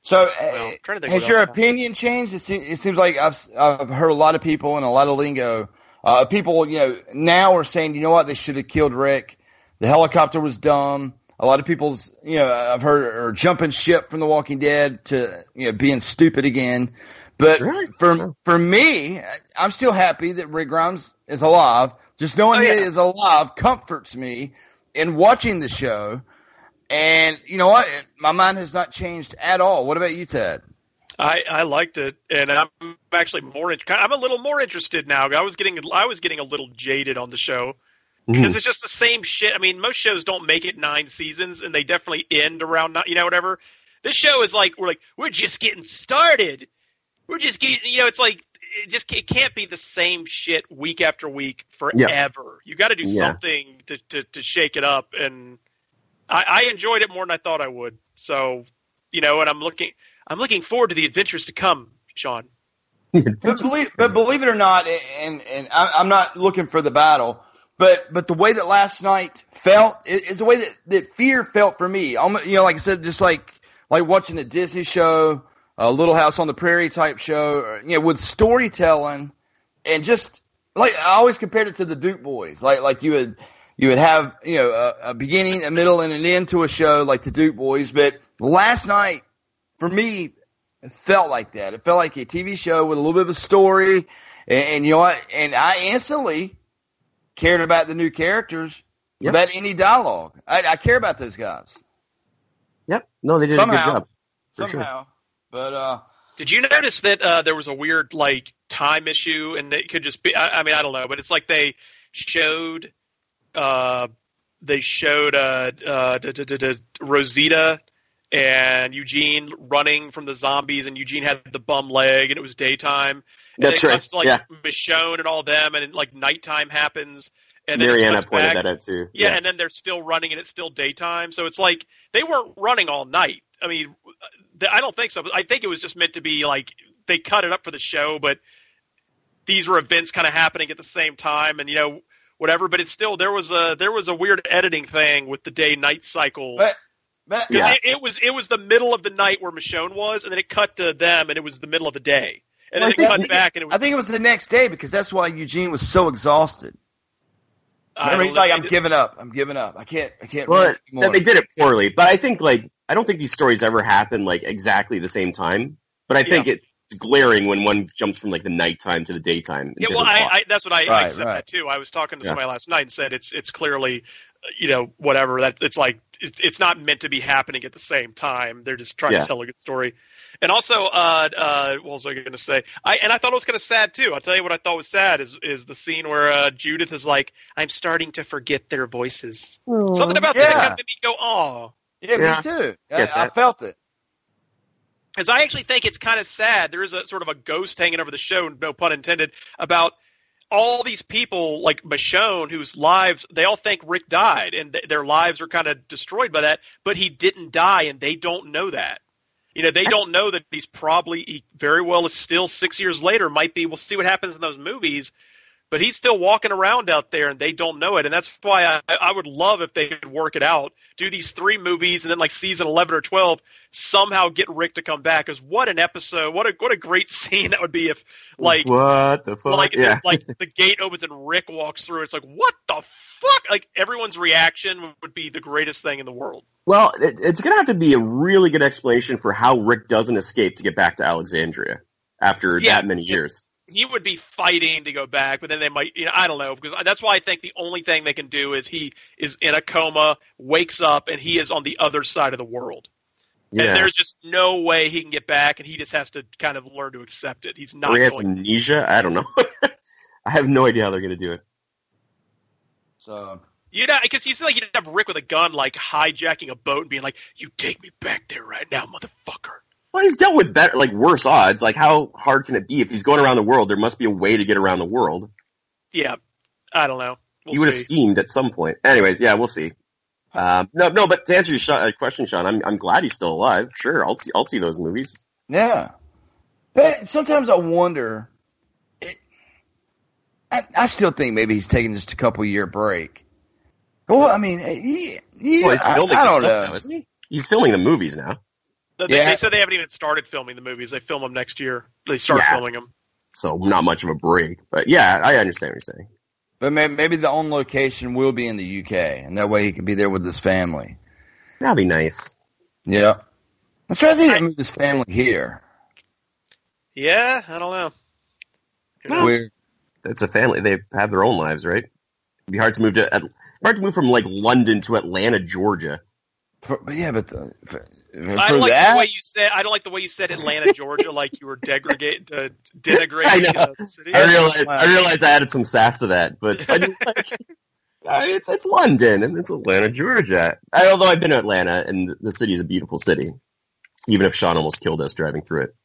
So, Well, uh, I'm trying to think has your opinion changed? It, se- it seems like I've I've heard a lot of people and a lot of lingo. Uh, people, you know, now are saying, you know what, they should have killed Rick. The helicopter was dumb. A lot of people's, you know, I've heard are jumping ship from The Walking Dead to, you know, being stupid again. But for for me, I'm still happy that Rick Grimes is alive. Just knowing Oh, yeah. he is alive comforts me in watching the show. And you know what? My mind has not changed at all. What about you, Ted? I, I liked it, and I'm actually more. in- I'm a little more interested now. I was getting I was getting a little jaded on the show mm. because it's just the same shit. I mean, most shows don't make it nine seasons, and they definitely end around nine, you know whatever. This show is like we're like we're just getting started. We're just getting you know it's like it just it can't be the same shit week after week forever. You got to do Yeah. something to, to to shake it up, and I, I enjoyed it more than I thought I would. So you know, and I'm looking I'm looking forward to the adventures to come, Sean. But believe, but believe it or not, and and I, I'm not looking for the battle, but but the way that last night felt is, is the way that, that fear felt for me. Almost, you know, like I said, just like like watching a Disney show, a Little House on the Prairie type show, or, you know, with storytelling, and just like I always compared it to the Duke Boys, like like you would you would have you know a, a beginning, a middle, and an end to a show like the Duke Boys. But last night, for me, it felt like that. It felt like a TV show with a little bit of a story, and, and you know what? And I instantly cared about the new characters without any dialogue. I, I care about those guys. Yep. No, they did a Somehow. good job. For sure. somehow. But uh, Did you notice that uh, there was a weird like time issue, and it could just be? I, I mean, I don't know, but it's like they showed, uh, they showed uh, uh, d- d- d- d- Rosita and Eugene running from the zombies, and Eugene had the bum leg, and it was daytime. And That's right, to, like yeah. Michonne and all them, and like nighttime happens. And then Mariana pointed back. that out too. Yeah, and then they're still running, and it's still daytime. So it's like they weren't running all night. I mean, I don't think so. I think it was just meant to be like they cut it up for the show, but these were events kind of happening at the same time, and you know whatever. But it's still there was a there was a weird editing thing with the day night cycle. but but 'Cause it, it was it was the middle of the night where Michonne was, and then it cut to them, and it was the middle of the day, and Well, then it think- cut back, and it was. I think it was the next day because that's why Eugene was so exhausted. Remember, he's like, "I'm did- giving up. I'm giving up. I can't. I can't." Well, anymore." they did it poorly, but I think like I don't think these stories ever happen like exactly the same time. But I think it's glaring when one jumps from like the nighttime to the daytime. Yeah, well, I. I that's what I, I said right. that too. I was talking to Yeah. somebody last night and said it's it's clearly, uh, you know, whatever that it's like it's, it's not meant to be happening at the same time. They're just trying Yeah. to tell a good story. And also, uh, uh, what was I going to say? I and I thought it was kind of sad too. I'll tell you what I thought was sad is is the scene where uh, Judith is like, "I'm starting to forget their voices." Something about that Yeah. kind of made me go, "Oh." Yeah, Yeah. me too. I, I felt it. Because I actually think it's kind of sad. There is a sort of a ghost hanging over the show, no pun intended, about all these people like Michonne, whose lives they all think Rick died, and th- their lives are kind of destroyed by that. But he didn't die, and they don't know that. You know, they don't know that he's probably he very well is still six years later. Might be. We'll see what happens in those movies. But he's still walking around out there, and they don't know it. And that's why I, I would love if they could work it out, do these three movies, and then like season eleven or twelve, somehow get Rick to come back. Because what an episode! What a what a great scene that would be if like what the fuck? like yeah. like the gate opens and Rick walks through. It's like what the fuck! Like everyone's reaction would be the greatest thing in the world. Well, it, it's going to have to be a really good explanation for how Rick doesn't escape to get back to Alexandria after Yeah, that many years. He would be fighting to go back, but then they might, you know, I don't know, because that's why I think the only thing they can do is he is in a coma, wakes up, and he is on the other side of the world. Yeah. And there's just no way he can get back, and he just has to kind of learn to accept it. He's not Or he has going. amnesia. I don't know. I have no idea how they're going to do it. So You know, because you see, like you'd have Rick with a gun, like hijacking a boat and being like, "You take me back there right now, motherfucker." Well, he's dealt with better, like worse odds. Like, how hard can it be if he's going around the world? There must be a way to get around the world. Yeah, I don't know. We'll you would have schemed at some point. Anyways, yeah, we'll see. Um, no, no, but to answer your sh- uh, question, Sean, I'm I'm glad he's still alive. Sure, I'll see, I'll see those movies. Yeah. But sometimes I wonder. It, I, I still think maybe he's taking just a couple year break. Well, I mean, he, he, Well, he's I, filming I the don't stuff know. now, isn't he? He's filming the movies now. They, they- Yeah. they said they haven't even started filming the movies. They film them next year. They start Yeah. filming them. So not much of a break, but yeah, I understand what you're saying. But maybe, maybe the on location will be in the UK, and that way he can be there with his family. That'd be nice. Yeah. I'm surprised he didn't move his family here. Yeah, I don't know. It's weird. It's a family; they have their own lives, right? It'd be hard to move to At- hard to move from like London to Atlanta, Georgia. For, but yeah, but the, for, I don't like that, the way you said. I don't like the way you said Atlanta, Georgia, like you were degrade, uh, denigrating I know. uh, the city. I realized I realized I added some sass to that, but I mean, like, uh, it's it's London and it's Atlanta, Georgia. I, although I've been to Atlanta and the city is a beautiful city, even if Sean almost killed us driving through it.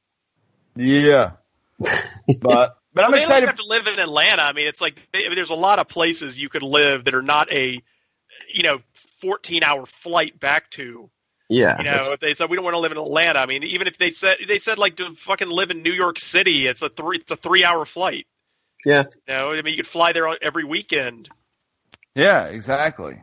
yeah. But but I'm Well, they don't excited. have to live in Atlanta. I mean, it's like I mean, there's a lot of places you could live that are not a, you know, 14 hour flight back to. Yeah, You know, they said we don't want to live in Atlanta, I mean, even if they said they said like to fucking live in New York City, it's a three it's a three hour flight. yeah. You know, I mean, you could fly there every weekend. Yeah, exactly.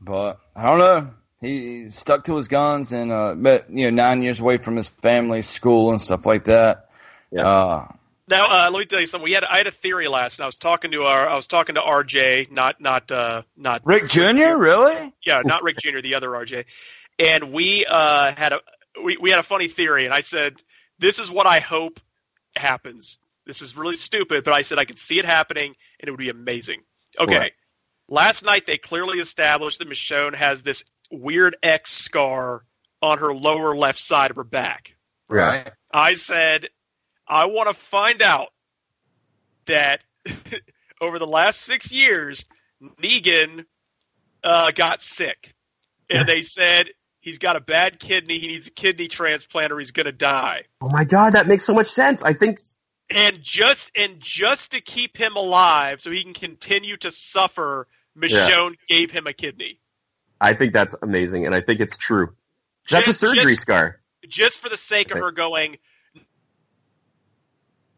But I don't know. He, he stuck to his guns, and uh, but you know, nine years away from his family, school, and stuff like that. Yeah. Uh, Now, uh, let me tell you something. We had I had a theory last, and I was talking to our I was talking to RJ, not not uh, not Rick Jr. Really? yeah, not Rick Jr., the other RJ. And we uh, had a we, we had a funny theory, and I said, "This is what I hope happens. This is really stupid, but I said I could see it happening, and it would be amazing." Okay. Right. Last night they clearly established that Michonne has this weird X scar on her lower left side of her back. Right. I said, I want to find out that over the last six years, Negan uh, got sick. And they said he's got a bad kidney, he needs a kidney transplant or he's going to die. Oh my god, that makes so much sense. I think And just and just to keep him alive so he can continue to suffer, Michonne gave him a kidney. I think that's amazing, and I think it's true. That's Just- a surgery just- scar. Just for the sake of her going,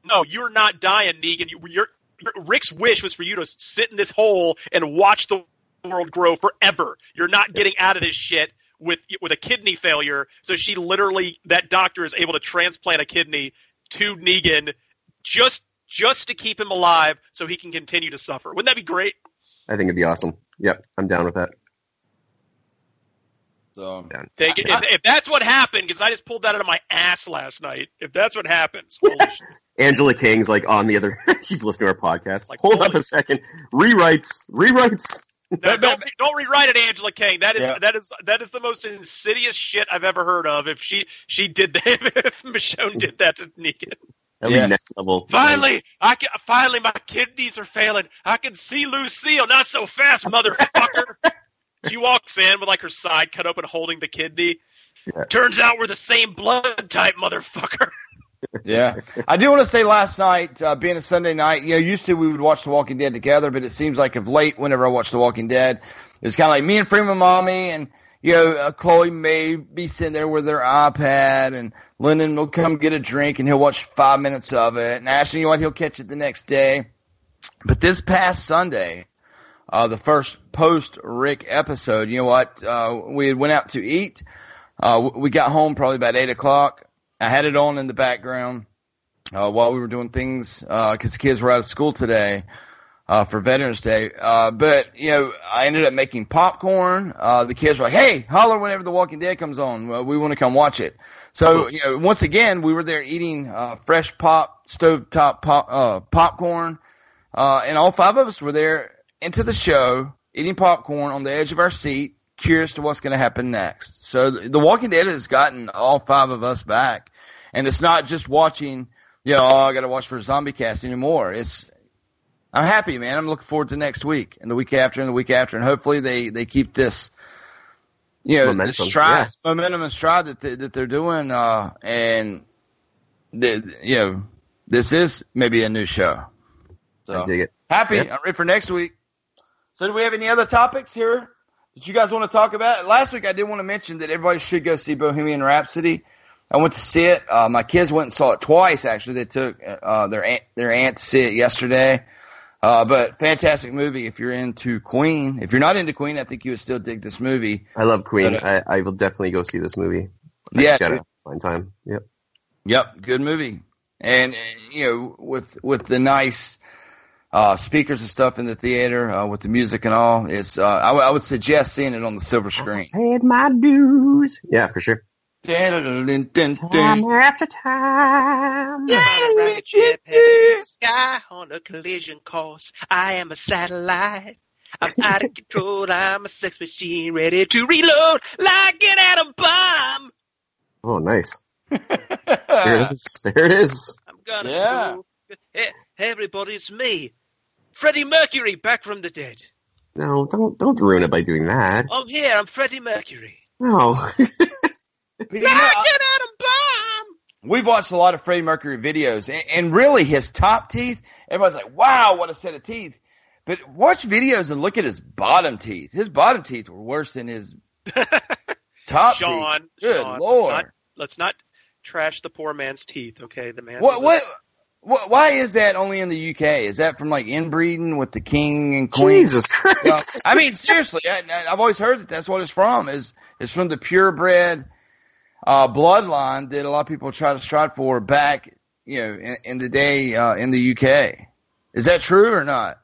no, you're not dying, Negan. You, you're, Rick's wish was for you to sit in this hole and watch the world grow forever. You're not getting out of this shit with with a kidney failure. So she literally, that doctor is able to transplant a kidney to Negan just just to keep him alive, so he can continue to suffer. Wouldn't that be great? I think it'd be awesome. Yep, I'm down with that. Um, so Take it. If, if that's what happened, because I just pulled that out of my ass last night. If that's what happens. Angela Kang's like on the other. she's listening to our podcast. Like, Hold up holy- a second. Rewrites. Rewrites. No, don't don't rewrite it, Angela King. That is Yeah. that is that is the most insidious shit I've ever heard of. If she she did that, if Michonne did that to Negan. That'd Yeah. next level. Finally, I can, finally my kidneys are failing. I can see Lucille. Not so fast, motherfucker. She walks in with like her side cut open, holding the kidney. Yeah. Turns out we're the same blood type, motherfucker. Yeah, I do want to say last night, uh, being a Sunday night, you know, used to we would watch The Walking Dead together, but it seems like of late, whenever I watch The Walking Dead, it's kind of like me and Freeman Mommy and you know, uh, Chloe may be sitting there with their iPad, and Lyndon will come get a drink, and he'll watch five minutes of it, and Ashton, you know what, he'll catch it the next day. But this past Sunday, uh, the first post Rick episode, you know what, uh, we went out to eat. Uh, we got home probably about eight o'clock. I had it on in the background uh, while we were doing things because the kids were out of school today uh, for Veterans Day. Uh, but you know, I ended up making popcorn. Uh, the kids were like, "Hey, holler whenever The Walking Dead comes on. Well, we want to come watch it." So you know, once again, we were there eating uh, fresh pop, stovetop pop, uh, popcorn, uh, and all five of us were there into the show eating popcorn on the edge of our seat, curious to what's going to happen next. So the The Walking Dead has gotten all five of us back, and it's not just watching. You know, oh, I got to watch for Zombie Cast anymore. It's I'm happy, man. I'm looking forward to next week and the week after and the week after, and hopefully they they keep this, you know, Momentum, this stride, yeah. momentum and stride that they, that they're doing, uh, and the, you know, this is maybe a new show. So I dig it. happy. Yep. I'm ready for next week. So do we have any other topics here that you guys want to talk about? Last week I did want to mention that everybody should go see Bohemian Rhapsody. I went to see it. Uh, my kids went and saw it twice. Actually, they took uh, their aunt, their aunt to see it yesterday. Uh, but fantastic movie if you're into Queen. If you're not into Queen, I think you would still dig this movie. I love Queen. But, I, I will definitely go see this movie. Yeah, Got to find time. Yep. Yep, good movie. And uh, you know, with with the nice uh, speakers and stuff in the theater, uh, with the music and all, it's uh, I, w- I would suggest seeing it on the silver screen. Paid my dues. Yeah, for sure. Dun-dun-dun-dun-dun. after time. rocket ship the sky on a collision course. I am a satellite. I'm out of control. I'm a sex machine ready to reload like an atom bomb. Oh, nice. There it is. There it is. I'm gonna Yeah. go. Hey, everybody, me, Freddie Mercury, back from the dead. No, don't don't ruin it by doing that. I'm here. I'm Freddie Mercury. No. But, you know, Like I- bomb. we've watched a lot of Freddie Mercury videos, and, and really his top teeth. Everybody's like, "Wow, what a set of teeth!" But watch videos and look at his bottom teeth. His bottom teeth were worse than his top Sean, teeth. Good Sean, lord! Let's not, let's not trash the poor man's teeth. Okay, the man. What, was a- what, why is that only in the UK? Is that from like inbreeding with the king and queen? Jesus Christ. Yeah. I mean, seriously, I, I've always heard that that's what it's from. Is is from the purebred uh, bloodline that a lot of people try to strive for back, you know, in, in the day uh, in the UK. Is that true or not?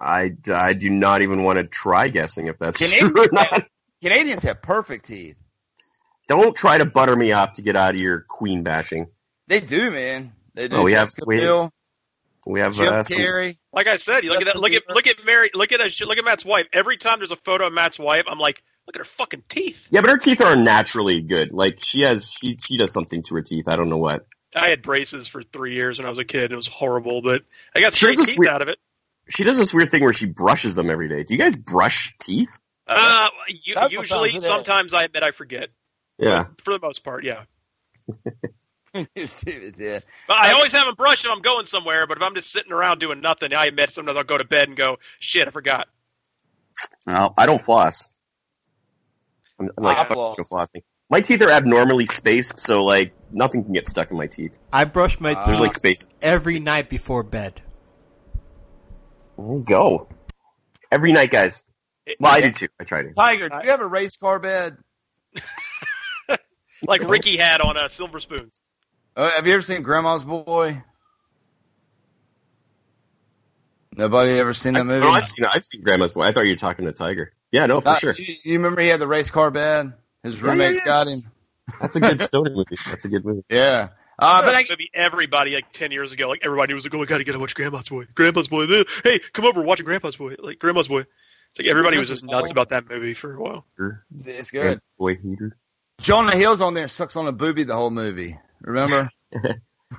I, I do not even want to try guessing if that's true or not. have, Canadians have perfect teeth. Don't try to butter me up to get out of your queen bashing. They do, man. They do. Oh, we have- Jessica we- Biel, We have Jim uh, some- Carrey. Like I said, look at that. Look at look at Mary. Look at a, look at Matt's wife. Every time there's a photo of Matt's wife, I'm like, Look at her fucking teeth. Yeah, but her teeth are naturally good. Like she has, she she does something to her teeth. I don't know what. I had braces for three years when I was a kid. and It was horrible, but I got She straight teeth weird- out of it. She does this weird thing where she brushes them every day. Do you guys brush teeth? Uh, u- Couple usually, times a day. sometimes I admit I forget. Yeah. For the most part, yeah. You're stupid, yeah. But I always have them brushed if I'm going somewhere. But if I'm just sitting around doing nothing, I admit sometimes I'll go to bed and go, "Shit, I forgot." No, I don't floss. I'm, I'm like I floss. flossing. My teeth are abnormally spaced, so like nothing can get stuck in my teeth. I brush my There's teeth like space. every night before bed. There you go. Every night, guys. Well, I do too. I try to. Tiger, do you have a race car bed? Like Ricky had on uh, Silver Spoons. Uh, have you ever seen Grandma's Boy? Nobody ever seen that movie? Oh, I've seen I've seen Grandma's Boy. I thought you were talking to Tiger. Yeah, no, for Uh, sure. You, you remember he had the race car bed? His yeah, roommates yeah. got him. That's a good stoner movie. That's a good movie. Yeah. Uh, but I, maybe everybody like ten years ago, like everybody was like, "Oh, I gotta get to watch Grandma's Boy." Grandma's Boy. Hey, come over, watch Grandma's Boy. Like Grandma's Boy. It's like everybody was just nuts about that movie for a while. it's good. Boy heater. Jonah Hill's on there, sucks on a booby the whole movie. Remember?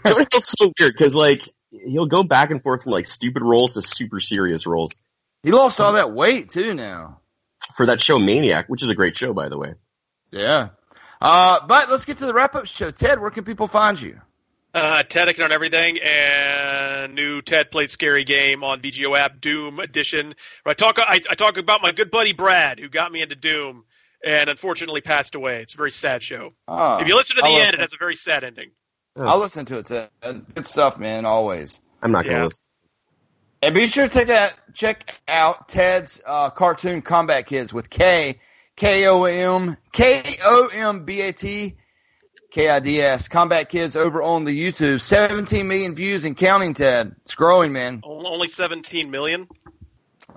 Jonah Hill's so weird because like he'll go back and forth from like stupid roles to super serious roles he lost all that weight too now. for that show Maniac, which is a great show by the way. Yeah. Uh, but let's get to the wrap up show. Ted, where can people find you? Uh, Tedic on everything, and new Ted played scary game on BGO app Doom Edition. I talk, I, I talk about my good buddy Brad, who got me into Doom, and unfortunately passed away. It's a very sad show. Oh, if you listen to the I'll end, listen. it has a very sad ending. I'll listen to it, Ted. Good stuff, man. Always. I'm not gonna Yeah. listen. And be sure to take that, check out Ted's uh, cartoon Kombat Kids with K, K O M, K O M B A T, K I D S. Kombat Kids over on the YouTube. 17 million views and counting, Ted. It's growing, man. Only 17 million.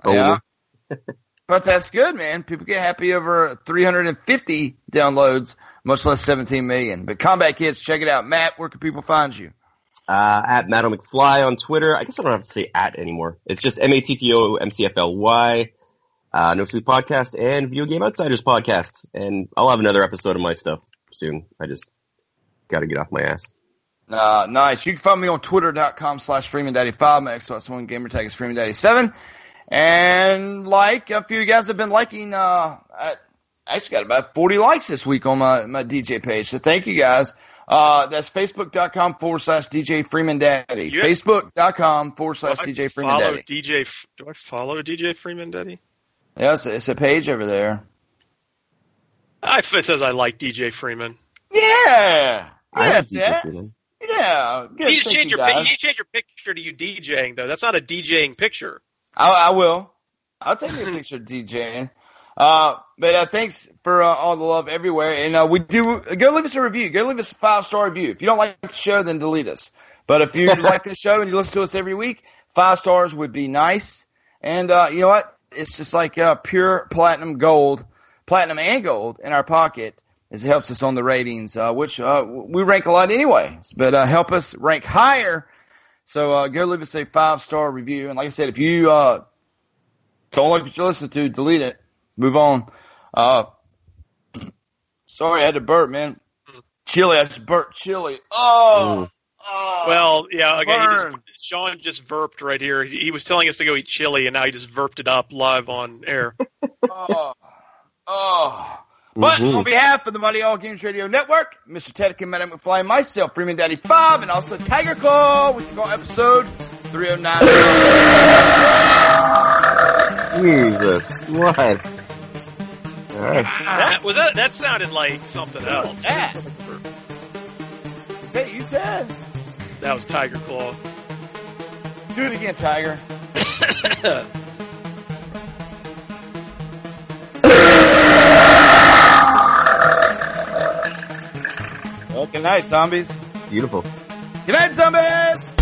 Yeah. but that's good, man. People get happy over 350 downloads, much less 17 million. But Kombat Kids, check it out. Matt, where can people find you? Uh, at Matto McFly on Twitter. I guess I don't have to say at anymore. It's just M A T T O M C F L Y. Uh, no Sleep Podcast and Video Game Outsiders Podcast. And I'll have another episode of my stuff soon. I just got to get off my ass. Uh, nice. You can find me on twitter.com slash FreemanDaddy5. My Xbox One gamer tag is FreemanDaddy7. And like, a few of you guys have been liking, uh, I actually got about 40 likes this week on my, my DJ page. So thank you guys. Uh, that's facebook.com forward slash DJ Freeman Daddy. Yeah. Facebook.com forward slash DJ Freeman Daddy. DJ. Do I follow DJ Freeman Daddy? Yeah, it's, it's a page over there. I, it says I like DJ Freeman. Yeah. I Yeah, have Ted. Yeah. Good. You need to change you your you need to change your picture to you DJing though. That's not a DJing picture. I, I will. I'll take a picture of DJing. Uh, but uh, thanks for uh, all the love everywhere. And uh, we do go leave us a review. Go leave us a five star review. If you don't like the show, then delete us. But if you like the show and you listen to us every week, five stars would be nice. And uh, you know what? It's just like uh, pure platinum gold, platinum and gold in our pocket. As it helps us on the ratings, uh, which uh, we rank a lot anyway. But uh, help us rank higher. So uh, go leave us a five star review. And like I said, if you uh, don't like what you listen to, delete it. Move on. Uh, sorry, I had to burp, man. Chili, I just burped chili. Oh, oh. Well, yeah. Okay. He burn. just, Sean just burped right here. He, he was telling us to go eat chili, and now he just burped it up live on air. oh, oh. But Mhm. on behalf of the Money All Games Radio Network, Mr. Ted and Matto McFly, myself, Freeman Daddy 5, and also Tiger Claw, which we call episode 309. Jesus. What? All right. that was that. That sounded like something else. that? Is that you, Ted? That was Tiger Claw. Do it again, Tiger. good night, zombies. It's Beautiful. Good night, zombies!